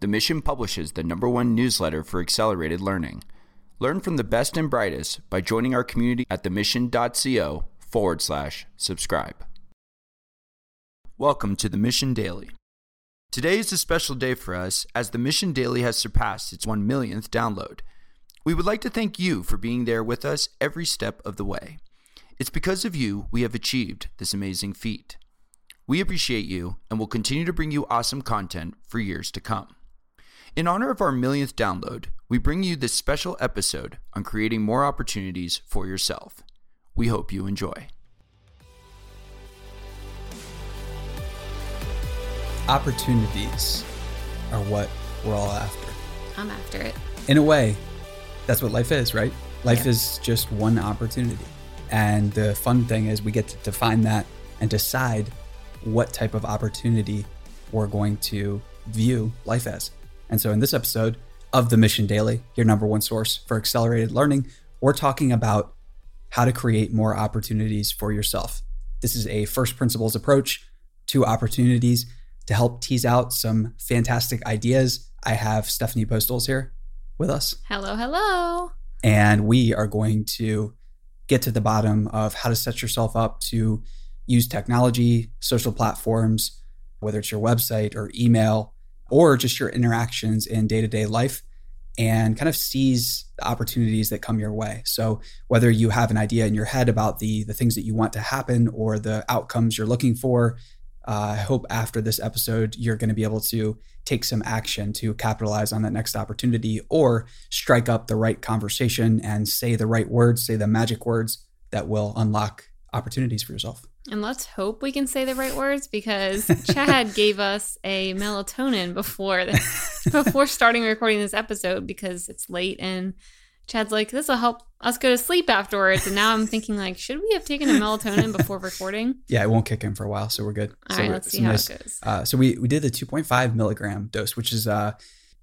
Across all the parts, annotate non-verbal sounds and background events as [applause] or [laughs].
The Mission publishes the number one newsletter for accelerated learning. Learn from the best and brightest by joining our community at themission.co forward slash subscribe. Welcome to the Mission Daily. Today is a special day for us as the Mission Daily has surpassed its 1 millionth download. We would like to thank you for being there with us every step of the way. It's because of you we have achieved this amazing feat. We appreciate you and will continue to bring you awesome content for years to come. In honor of our millionth download, we bring you this special episode on creating more opportunities for yourself. We hope you enjoy. Opportunities are what we're all after. I'm after it. In a way, that's what life is, right? Life Yeah. is just one opportunity. And the fun thing is we get to define that and decide what type of opportunity we're going to view life as. And so in this episode of the Mission Daily, your number one source for accelerated learning, we're talking about how to create more opportunities for yourself. This is a first principles approach to opportunities to help tease out some fantastic ideas. I have Stephanie Postles here with us Hello, hello. and we are going to get to the bottom of how to set yourself up to use technology, social platforms, whether it's your website or email, or just your interactions in day to day life, and kind of seize the opportunities that come your way. So, whether you have an idea in your head about the, the things that you want to happen or the outcomes you're looking for, uh, I hope after this episode, you're going to be able to take some action to capitalize on that next opportunity or strike up the right conversation and say the right words, say the magic words that will unlock opportunities for yourself. And let's hope we can say the right words because [laughs] Chad gave us a melatonin before [laughs] before starting recording this episode because it's late and Chad's like, this will help us go to sleep afterwards. And now I'm thinking like, should we have taken a melatonin before recording? [laughs] Yeah, it won't kick in for a while, so we're good. All so right, let's see how nice. it goes. Uh, so we we did the 2.5 milligram dose, which is uh,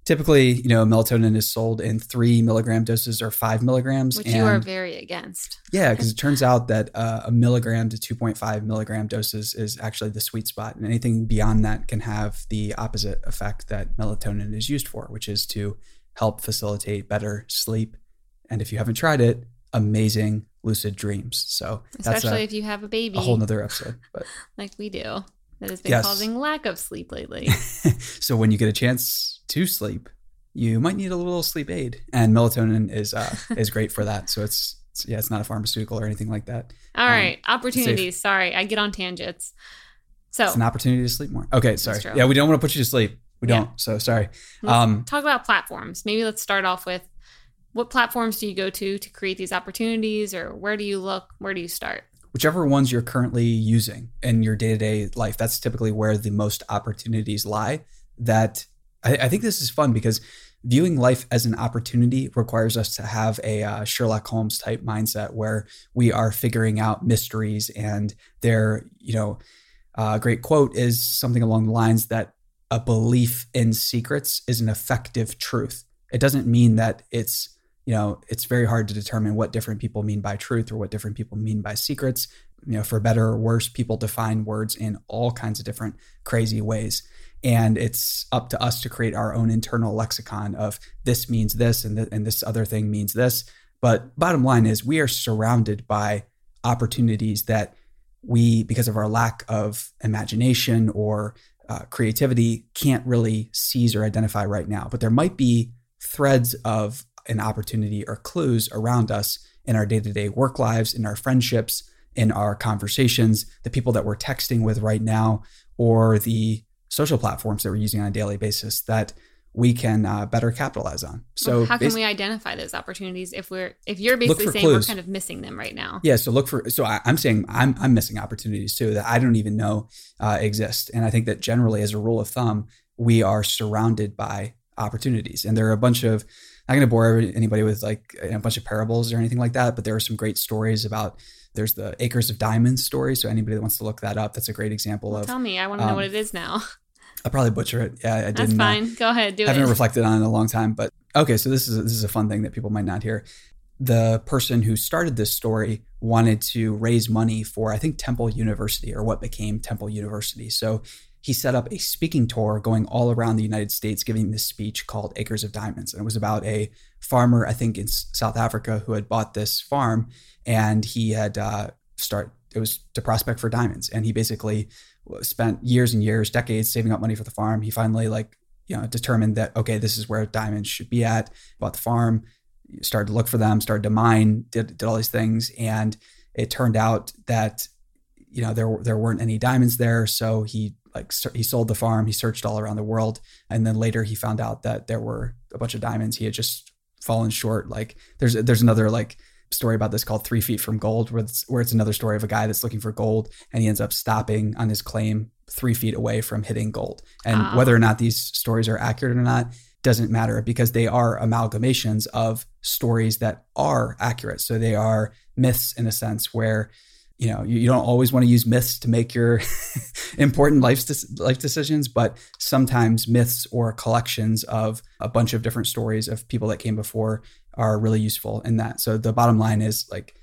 typically you know melatonin is sold in three milligram doses or five milligrams. Which you are very against. Yeah, because [laughs] it turns out that uh, a milligram to 2.5 milligram doses is actually the sweet spot. And anything beyond that can have the opposite effect that melatonin is used for, which is to help facilitate better sleep. And if you haven't tried it, amazing lucid dreams. So that's Especially a, if you have a baby a whole nother episode. But [laughs] like we do. That has been Yes. causing lack of sleep lately. [laughs] so when you get a chance to sleep, you might need a little sleep aid. And melatonin is uh, [laughs] is great for that. So it's, it's yeah, it's not a pharmaceutical or anything like that. All Um, right, opportunities. Sorry, I get on tangents. So It's an opportunity to sleep more. Okay, sorry. Yeah, we don't want to put you to sleep. We Yeah. don't. So sorry. Um, talk about platforms. Maybe let's start off with what platforms do you go to to create these opportunities, or where do you look? Where do you start? whichever ones you're currently using in your day-to-day life, that's typically where the most opportunities lie. That I, I think this is fun because viewing life as an opportunity requires us to have a uh, Sherlock Holmes type mindset where we are figuring out mysteries and their, you know, a great quote is something along the lines that a belief in secrets is an effective truth. It doesn't mean that it's you know it's very hard to determine what different people mean by truth or what different people mean by secrets you know for better or worse people define words in all kinds of different crazy ways. And it's up to us to create our own internal lexicon of this means this and, th- and this other thing means this. But bottom line is we are surrounded by opportunities that we because of our lack of imagination or uh, creativity can't really seize or identify right now. But there might be threads of an opportunity or clues around us in our day-to-day work lives in our friendships in our conversations the people that we're texting with right now or the social platforms that we're using on a daily basis that we can uh, better capitalize on so how can basi- we identify those opportunities if we're if you're basically saying clues. we're kind of missing them right now? Yeah, so look for. So I, I'm saying I'm I'm missing opportunities too that I don't even know uh, exist, and I think that generally, as a rule of thumb, we are surrounded by opportunities, and there are a bunch of. I'm not going to bore anybody with like a bunch of parables or anything like that, but there are some great stories about. There's the Acres of Diamonds story. So anybody that wants to look that up, that's a great example Well, of. tell me, I want to know um, what it is now. I'll probably butcher it. Yeah, I That's didn't. uh, fine. Go ahead, do haven't it. reflected on it in a long time. But okay, so this is this is a fun thing that people might not hear. The person who started this story wanted to raise money for I think Temple University or what became Temple University. So he set up a speaking tour going all around the United States, giving this speech called Acres of Diamonds. And it was about a farmer, I think in South Africa, who had bought this farm and he had uh, start. It was to prospect for diamonds, and he basically spent years and years, decades saving up money for the farm. He finally like you know determined that okay, this is where diamonds should be at. Bought the farm, started to look for them, started to mine, did did all these things, and it turned out that you know there there weren't any diamonds there, so he like he sold the farm. He searched all around the world, and then later he found out that there were a bunch of diamonds. He had just fallen short. Like there's there's another like story about this called Three Feet from Gold, where it's, where it's another story of a guy that's looking for gold and he ends up stopping on his claim three feet away from hitting gold. And oh. whether or not these stories are accurate or not doesn't matter because they are amalgamations of stories that are accurate. So they are myths in a sense where you know you, don't always want to use myths to make your [laughs] important life life decisions but sometimes myths or collections of a bunch of different stories of people that came before are really useful in that. So the bottom line is like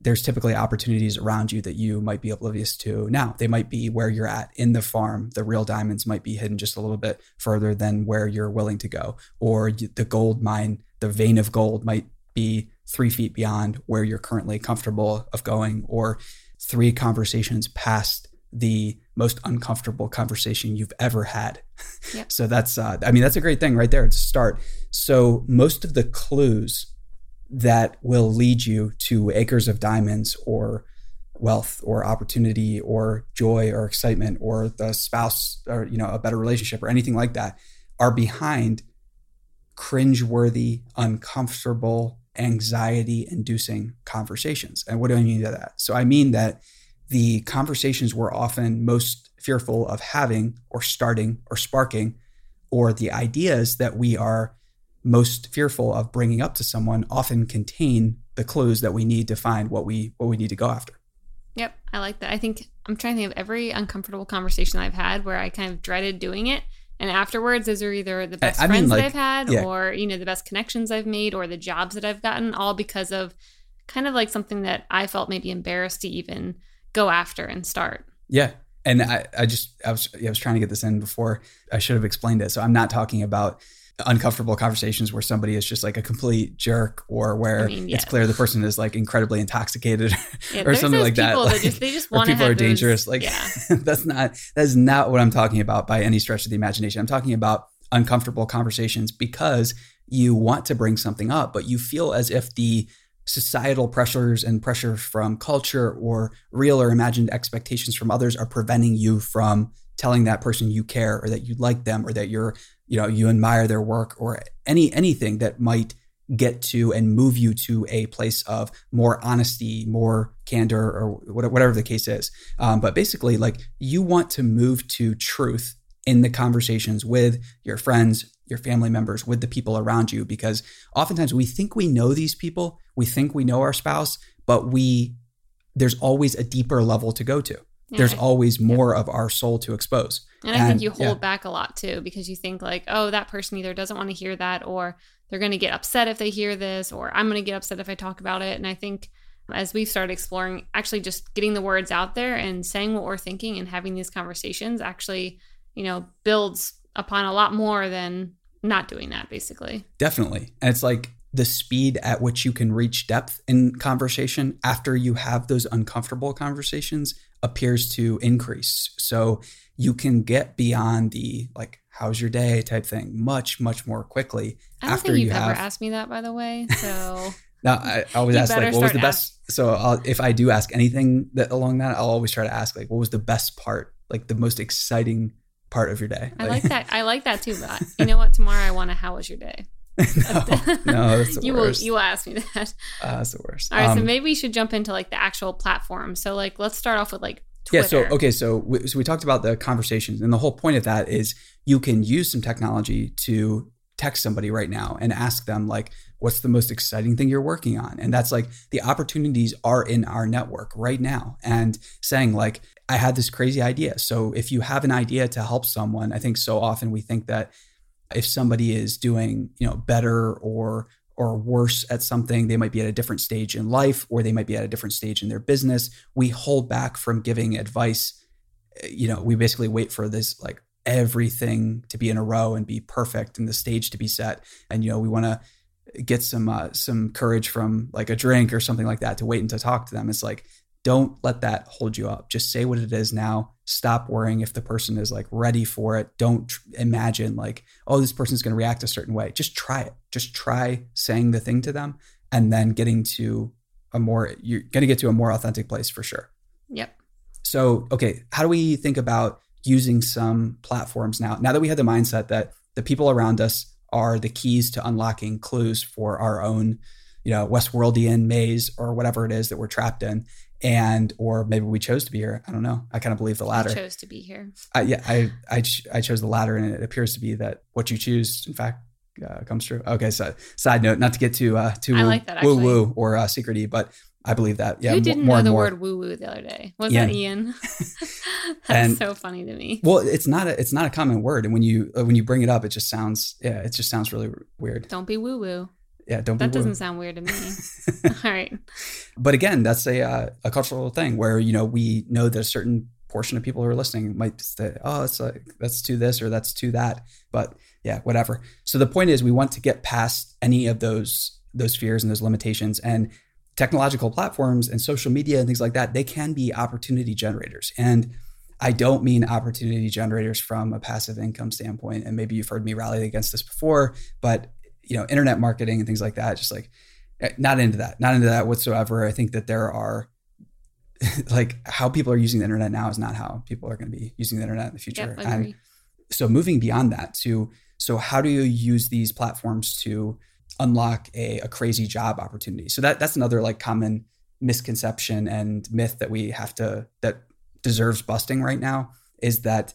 there's typically opportunities around you that you might be oblivious to now. They might be where you're at in the farm. The real diamonds might be hidden just a little bit further than where you're willing to go. Or the gold mine the vein of gold might be three feet beyond where you're currently comfortable of going. Or three conversations past the most uncomfortable conversation you've ever had. Yep. so that's, uh, I mean, that's a great thing right there to start. So most of the clues that will lead you to acres of diamonds or wealth or opportunity or joy or excitement or the spouse or, you know, a better relationship or anything like that are behind cringeworthy, uncomfortable, anxiety inducing conversations. And what do I mean by that? So I mean that the conversations we're often most fearful of having or starting or sparking, or the ideas that we are most fearful of bringing up to someone often contain the clues that we need to find what we what we need to go after. Yep, I like that. I think I'm trying to think of every uncomfortable conversation I've had where I kind of dreaded doing it and afterwards, those are either the best I, I friends mean, like, that I've had, yeah. or you know, the best connections I've made, or the jobs that I've gotten, all because of kind of like something that I felt maybe embarrassed to even go after and start. Yeah, and I, I just I was yeah, I was trying to get this in before I should have explained it. So I'm not talking about uncomfortable conversations where somebody is just like a complete jerk or where I mean, yeah. it's clear the person is like incredibly intoxicated [laughs] yeah, or something like that. Like, just, they just want people are dangerous. Like yeah. [laughs] that's not that's not what I'm talking about by any stretch of the imagination. I'm talking about uncomfortable conversations because you want to bring something up, but you feel as if the societal pressures and pressure from culture or real or imagined expectations from others are preventing you from telling that person you care or that you like them or that you're you know you admire their work or any anything that might get to and move you to a place of more honesty more candor or whatever the case is. Um, but basically like you want to move to truth in the conversations with your friends your family members with the people around you because oftentimes we think we know these people we think we know our spouse but we there's always a deeper level to go to yeah, there's always more yeah. of our soul to expose. And, and I think you hold yeah. back a lot too because you think like, oh, that person either doesn't want to hear that or they're going to get upset if they hear this or I'm going to get upset if I talk about it. And I think as we've started exploring, actually just getting the words out there and saying what we're thinking and having these conversations actually, you know, builds upon a lot more than not doing that basically. Definitely. And it's like the speed at which you can reach depth in conversation after you have those uncomfortable conversations appears to increase. So you can get beyond the like how's your day type thing much much more quickly I don't after think you've you have ever asked me that by the way. [laughs] So no, I always ask like what was the best so I'll, if I do ask anything that along that I'll always try to ask like what was the best part like the most exciting part of your day. I like that. I like that too. But you know what? Tomorrow I want to. How was your day? No, no, that's the [laughs] you worst. Will, you will ask me that. Uh, that's the worst. All right, um, so maybe we should jump into like the actual platform. So like, let's start off with like Twitter. Yeah. So okay. So we, so we talked about the conversations, and the whole point of that is you can use some technology to text somebody right now and ask them like, what's the most exciting thing you're working on? And that's like the opportunities are in our network right now, and saying like, I had this crazy idea. So if you have an idea to help someone, I think so often we think that if somebody is doing you know better or or worse at something they might be at a different stage in life or they might be at a different stage in their business we hold back from giving advice you know, we basically wait for this like everything to be in a row and be perfect and the stage to be set. And, you know, we want to get some, uh, some courage from like a drink or something like that to wait and to talk to them. It's like, don't let that hold you up. Just say what it is now. Stop worrying if the person is like ready for it. Don't tr- imagine like, oh, this person's going to react a certain way. Just try it. Just try saying the thing to them and then getting to a more, you're going to get to a more authentic place for sure. Yep. So, okay, how do we think about using some platforms now? Now that we have the mindset that the people around us are the keys to unlocking clues for our own, you know, Westworldian maze or whatever it is that we're trapped in, and or maybe we chose to be here. I don't know. I kind of believe the latter. I chose to be here. I, yeah, I, I ch- I chose the latter, and it appears to be that what you choose, in fact, uh, comes true. Okay, so side note, not to get too uh, too woo, like woo woo or uh, secrety, but I believe that. Yeah, Who didn't more know the more. word woo woo the other day? Was Ian. that Ian? [laughs] [laughs] That's And- so funny to me. Well, it's not a it's not a common word, and when you uh, when you bring it up, it just sounds yeah, it just sounds really weird. Don't be woo woo. Yeah, don't That doesn't sound weird to me. [laughs] [laughs] All right. But again, that's a uh, a cultural thing where you know we know that a certain portion of people who are listening might say, "Oh, it's like that's to this or that's to that." But yeah, whatever. So the point is, we want to get past any of those those fears and those limitations, and technological platforms and social media and things like that. They can be opportunity generators, and I don't mean opportunity generators from a passive income standpoint. And maybe you've heard me rally against this before, but you know, internet marketing and things like that, just like eh, not into that, not into that whatsoever. I think that there are [laughs] like how people are using the internet now is not how people are going to be using the internet in the future. Yep, and so moving beyond that to so how do you use these platforms to unlock a, a crazy job opportunity? So that that's another like common misconception and myth that we have to that deserves busting right now is that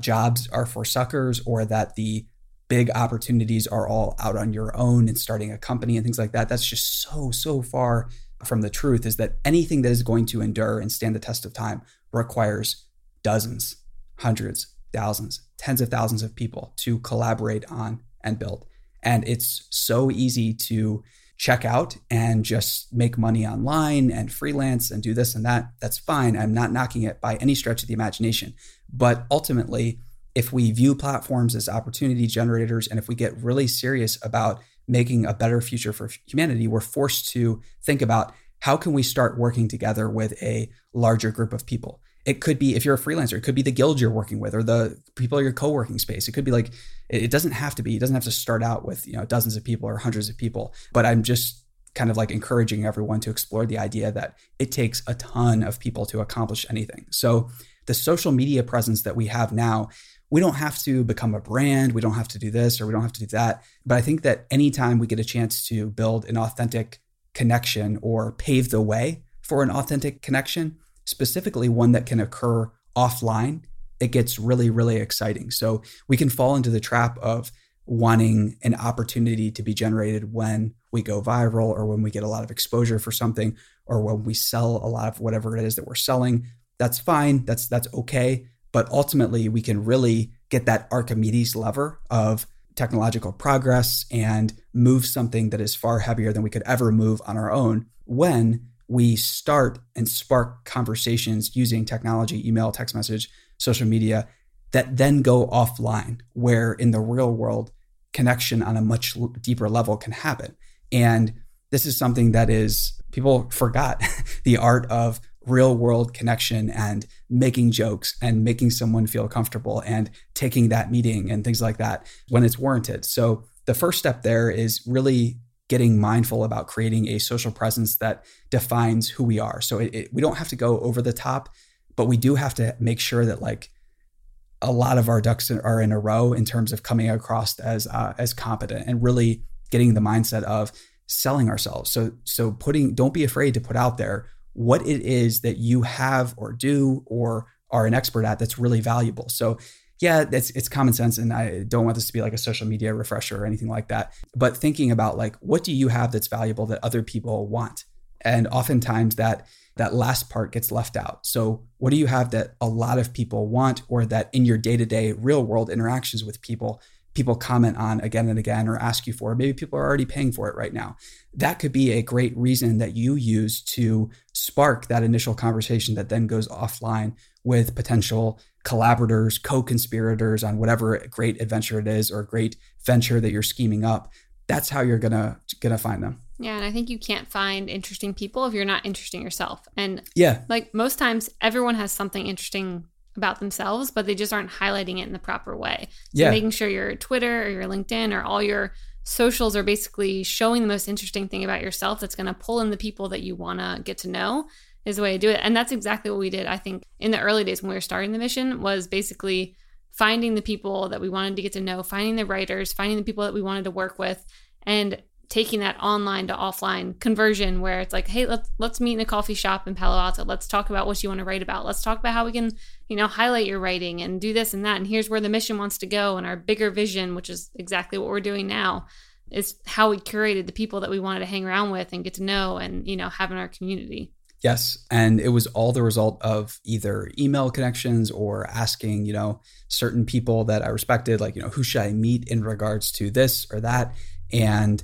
jobs are for suckers or that the big opportunities are all out on your own and starting a company and things like that. That's just so, so far from the truth is that anything that is going to endure and stand the test of time requires dozens, hundreds, thousands, tens of thousands of people to collaborate on and build. And it's so easy to check out and just make money online and freelance and do this and that. That's fine. I'm not knocking it by any stretch of the imagination. But ultimately, if we view platforms as opportunity generators and if we get really serious about making a better future for humanity, we're forced to think about how can we start working together with a larger group of people. It could be if you're a freelancer, it could be the guild you're working with or the people in your co-working space. It could be like it doesn't have to be. It doesn't have to start out with, you know, dozens of people or hundreds of people, but I'm just kind of like encouraging everyone to explore the idea that it takes a ton of people to accomplish anything. So the social media presence that we have now we don't have to become a brand. We don't have to do this or we don't have to do that. But I think that anytime we get a chance to build an authentic connection or pave the way for an authentic connection, specifically one that can occur offline, it gets really, really exciting. So we can fall into the trap of wanting an opportunity to be generated when we go viral or when we get a lot of exposure for something or when we sell a lot of whatever it is that we're selling. That's fine. That's that's okay but ultimately we can really get that archimedes lever of technological progress and move something that is far heavier than we could ever move on our own when we start and spark conversations using technology email text message social media that then go offline where in the real world connection on a much deeper level can happen. And this is something that is people forgot [laughs] the art of real world connection and making jokes and making someone feel comfortable and taking that meeting and things like that when it's warranted. So the first step there is really getting mindful about creating a social presence that defines who we are. So it, it, we don't have to go over the top, but we do have to make sure that like a lot of our ducks are in a row in terms of coming across as uh, as competent and really getting the mindset of selling ourselves. So so putting don't be afraid to put out there what it is that you have or do or are an expert at that's really valuable. So yeah, it's it's common sense and I don't want this to be like a social media refresher or anything like that. But thinking about like what do you have that's valuable that other people want? And oftentimes that that last part gets left out. So what do you have that a lot of people want or that in your day-to-day real world interactions with people people comment on again and again or ask you for. Maybe people are already paying for it right now. That could be a great reason that you use to spark that initial conversation that then goes offline with potential collaborators, co-conspirators on whatever great adventure it is or great venture that you're scheming up. That's how you're gonna gonna find them. Yeah, and I think you can't find interesting people if you're not interesting yourself. And Yeah, like most times, everyone has something interesting about themselves, but they just aren't highlighting it in the proper way. So yeah, making sure your Twitter or your LinkedIn or all your socials are basically showing the most interesting thing about yourself that's going to pull in the people that you want to get to know is the way to do it. And that's exactly what we did. I think in the early days when we were starting the mission was basically finding the people that we wanted to get to know, finding the writers, finding the people that we wanted to work with, and taking that online to offline conversion where it's like, hey, let's let's meet in a coffee shop in Palo Alto. Let's talk about what you want to write about. Let's talk about how we can, you know, highlight your writing and do this and that. And here's where the mission wants to go and our bigger vision, which is exactly what we're doing now, is how we curated the people that we wanted to hang around with and get to know and, you know, have in our community. yes. And it was all the result of either email connections or asking, you know, certain people that I respected, like, you know, who should I meet in regards to this or that? And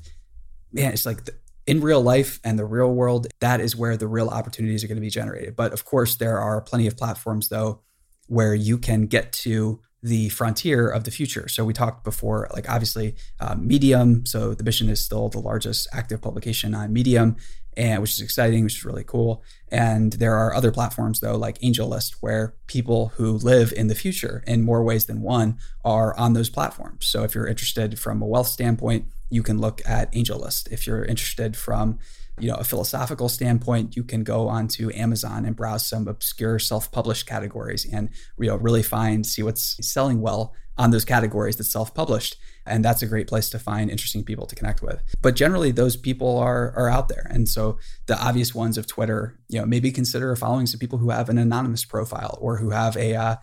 man, it's like the, in real life and the real world, that is where the real opportunities are going to be generated. But of course, there are plenty of platforms, though, where you can get to the frontier of the future. So we talked before, like obviously um, Medium. So the mission is still the largest active publication on Medium, and which is exciting, which is really cool. And there are other platforms though, like AngelList, where people who live in the future in more ways than one are on those platforms. So if you're interested from a wealth standpoint, you can look at AngelList. If you're interested from you know a philosophical standpoint, you can go onto Amazon and browse some obscure self-published categories and you know really find see what's selling well on those categories that's self-published. And that's a great place to find interesting people to connect with. But generally, those people are are out there, and so the obvious ones of Twitter, you know, maybe consider following some people who have an anonymous profile or who have a uh,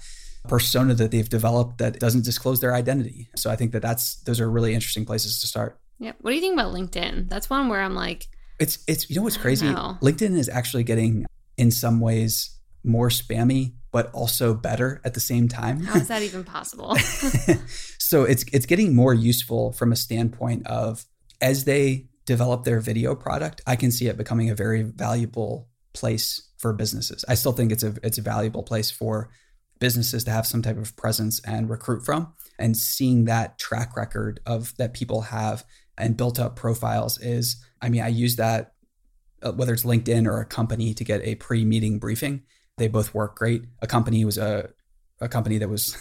persona that they've developed that doesn't disclose their identity. So I think that that's those are really interesting places to start. Yeah. What do you think about LinkedIn? That's one where I'm like, It's it's you know what's crazy? know. LinkedIn is actually getting in some ways more spammy, but also better at the same time. how is that even possible? [laughs] so it's it's getting more useful from a standpoint of as they develop their video product, I can see it becoming a very valuable place for businesses. I still think it's a it's a valuable place for businesses to have some type of presence and recruit from and seeing that track record of that people have and built up profiles is I mean I use that uh, whether it's LinkedIn or Accompany to get a pre-meeting briefing. They both work great. Accompany was a a company that was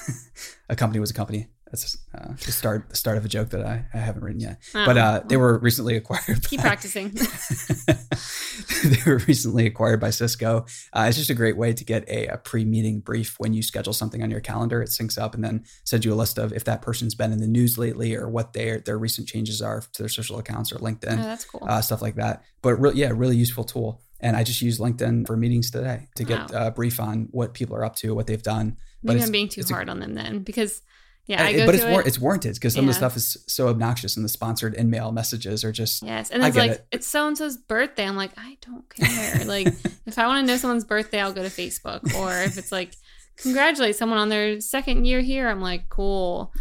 [laughs] a company was a company that's uh, the start the start of a joke that I, I haven't written yet but Oh, uh, they were recently acquired keep practicing. [laughs] they were recently acquired by Cisco. Uh, it's just a great way to get a, a pre-meeting brief when you schedule something on your calendar. It syncs up and then sends you a list of if that person's been in the news lately or what their their recent changes are to their social accounts or LinkedIn. Oh, that's cool. uh, stuff like that. But re- yeah, really useful tool. And I just use LinkedIn for meetings today to get Wow. a brief on what people are up to, what they've done. but Maybe it's- I'm being too it's a- hard on them then because yeah, I And- go but it's it. war- it's warranted because some of the stuff is so obnoxious and the sponsored in-mail messages are just Yes, and it's like it. it's so and so's birthday. I'm like, I don't care. like, [laughs] if I want to know someone's birthday, I'll go to Facebook. Or if it's like, congratulate someone on their second year here, I'm like, cool.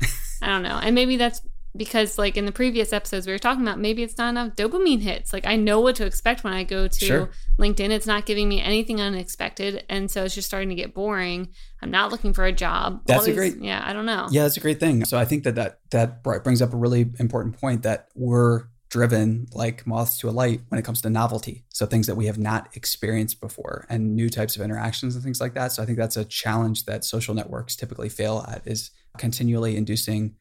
I don't know, and maybe that's because like in the previous episodes we were talking about, maybe it's not enough dopamine hits. Like I know what to expect when I go to Sure. LinkedIn. It's not giving me anything unexpected, and so it's just starting to get boring. I'm not looking for a job. That's a great- Yeah, I don't know. Yeah, that's a great thing. So I think that that that brings up a really important point that we're driven like moths to a light when it comes to novelty. So things that we have not experienced before and new types of interactions and things like that. So I think that's a challenge that social networks typically fail at is continually inducing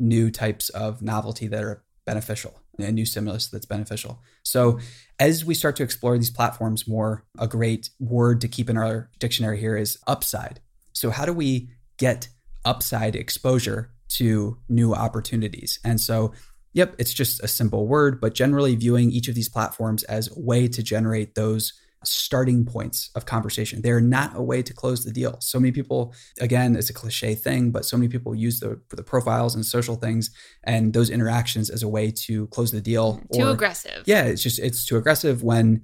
new types of novelty that are beneficial and new stimulus that's beneficial. So as we start to explore these platforms more, a great word to keep in our dictionary here is upside. So how do we get upside exposure to new opportunities? And so Yep, it's just a simple word, but generally viewing each of these platforms as a way to generate those starting points of conversation. They're not a way to close the deal. So many people, again, it's a cliche thing, but so many people use the the profiles and social things and those interactions as a way to close the deal. Mm, too or- aggressive. yeah, it's just it's too aggressive when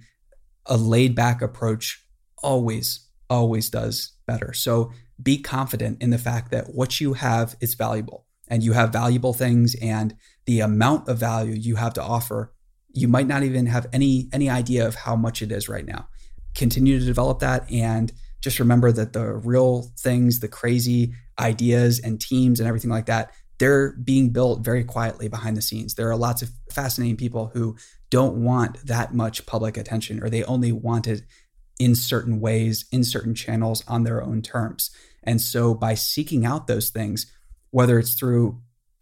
a laid back approach always always does better. So be confident in the fact that what you have is valuable and you have valuable things and the amount of value you have to offer you might not even have any any idea of how much it is right now. continue to develop that and just remember that the real things, the crazy ideas and teams and everything like that, they're being built very quietly behind the scenes. There are lots of fascinating people who don't want that much public attention or they only want it in certain ways, in certain channels on their own terms. And so by seeking out those things, whether it's through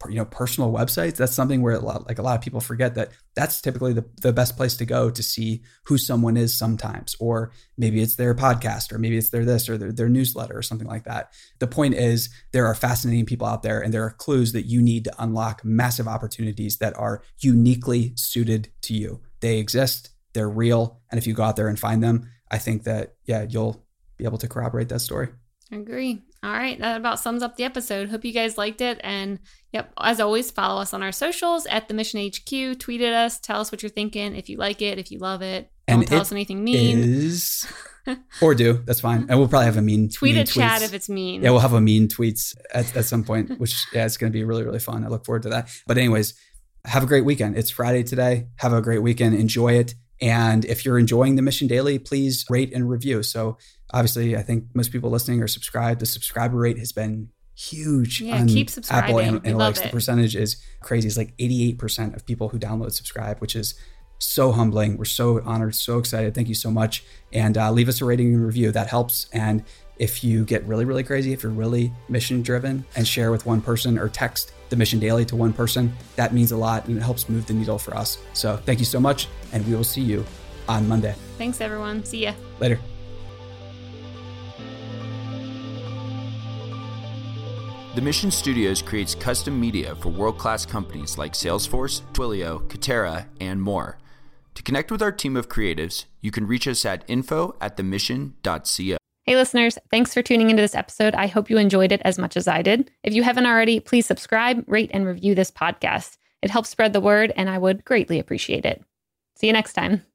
you know personal websites that's something where a lot, like a lot of people forget that that's typically the, the best place to go to see who someone is sometimes or maybe it's their podcast or maybe it's their this or their, their newsletter or something like that. The point is there are fascinating people out there and there are clues that you need to unlock massive opportunities that are uniquely suited to you. They exist they're real and if you go out there and find them i think that yeah you'll be able to corroborate that story. I agree. All right, that about sums up the episode. Hope you guys liked it. And yep, as always, follow us on our socials at the Mission HQ. Tweet at us. Tell us what you're thinking. If you like it, if you love it, don't And tell us anything mean. is [laughs] or do that's fine and we'll probably have a mean Tweet mean Chad tweets. if it's mean. Yeah, we'll have a mean tweets at, at some point, [laughs] which yeah, it's going to be really, really fun. I look forward to that. But anyways, have a great weekend. It's Friday today. Have a great weekend. Enjoy it. And if you're enjoying the Mission Daily, please rate and review. So obviously, I think most people listening are subscribed. The subscriber rate has been huge Yeah, on keep Apple subscribing. An- We love Analytics. The percentage is crazy. It's like 88% of people who download subscribe, which is so humbling. We're so honored, so excited. Thank you so much. And uh, leave us a rating and review. That helps. And if you get really, really crazy, if you're really mission driven and share with one person or text the mission daily to one person, that means a lot and it helps move the needle for us. So thank you so much. And we will see you on Monday. Thanks, everyone. See ya. Later. The Mission Studios creates custom media for world class companies like Salesforce, Twilio, Katera, and more. To connect with our team of creatives, you can reach us at info at themission.co. Hey, listeners, thanks for tuning into this episode. I hope you enjoyed it as much as I did. If you haven't already, please subscribe, rate, and review this podcast. It helps spread the word, and I would greatly appreciate it. See you next time.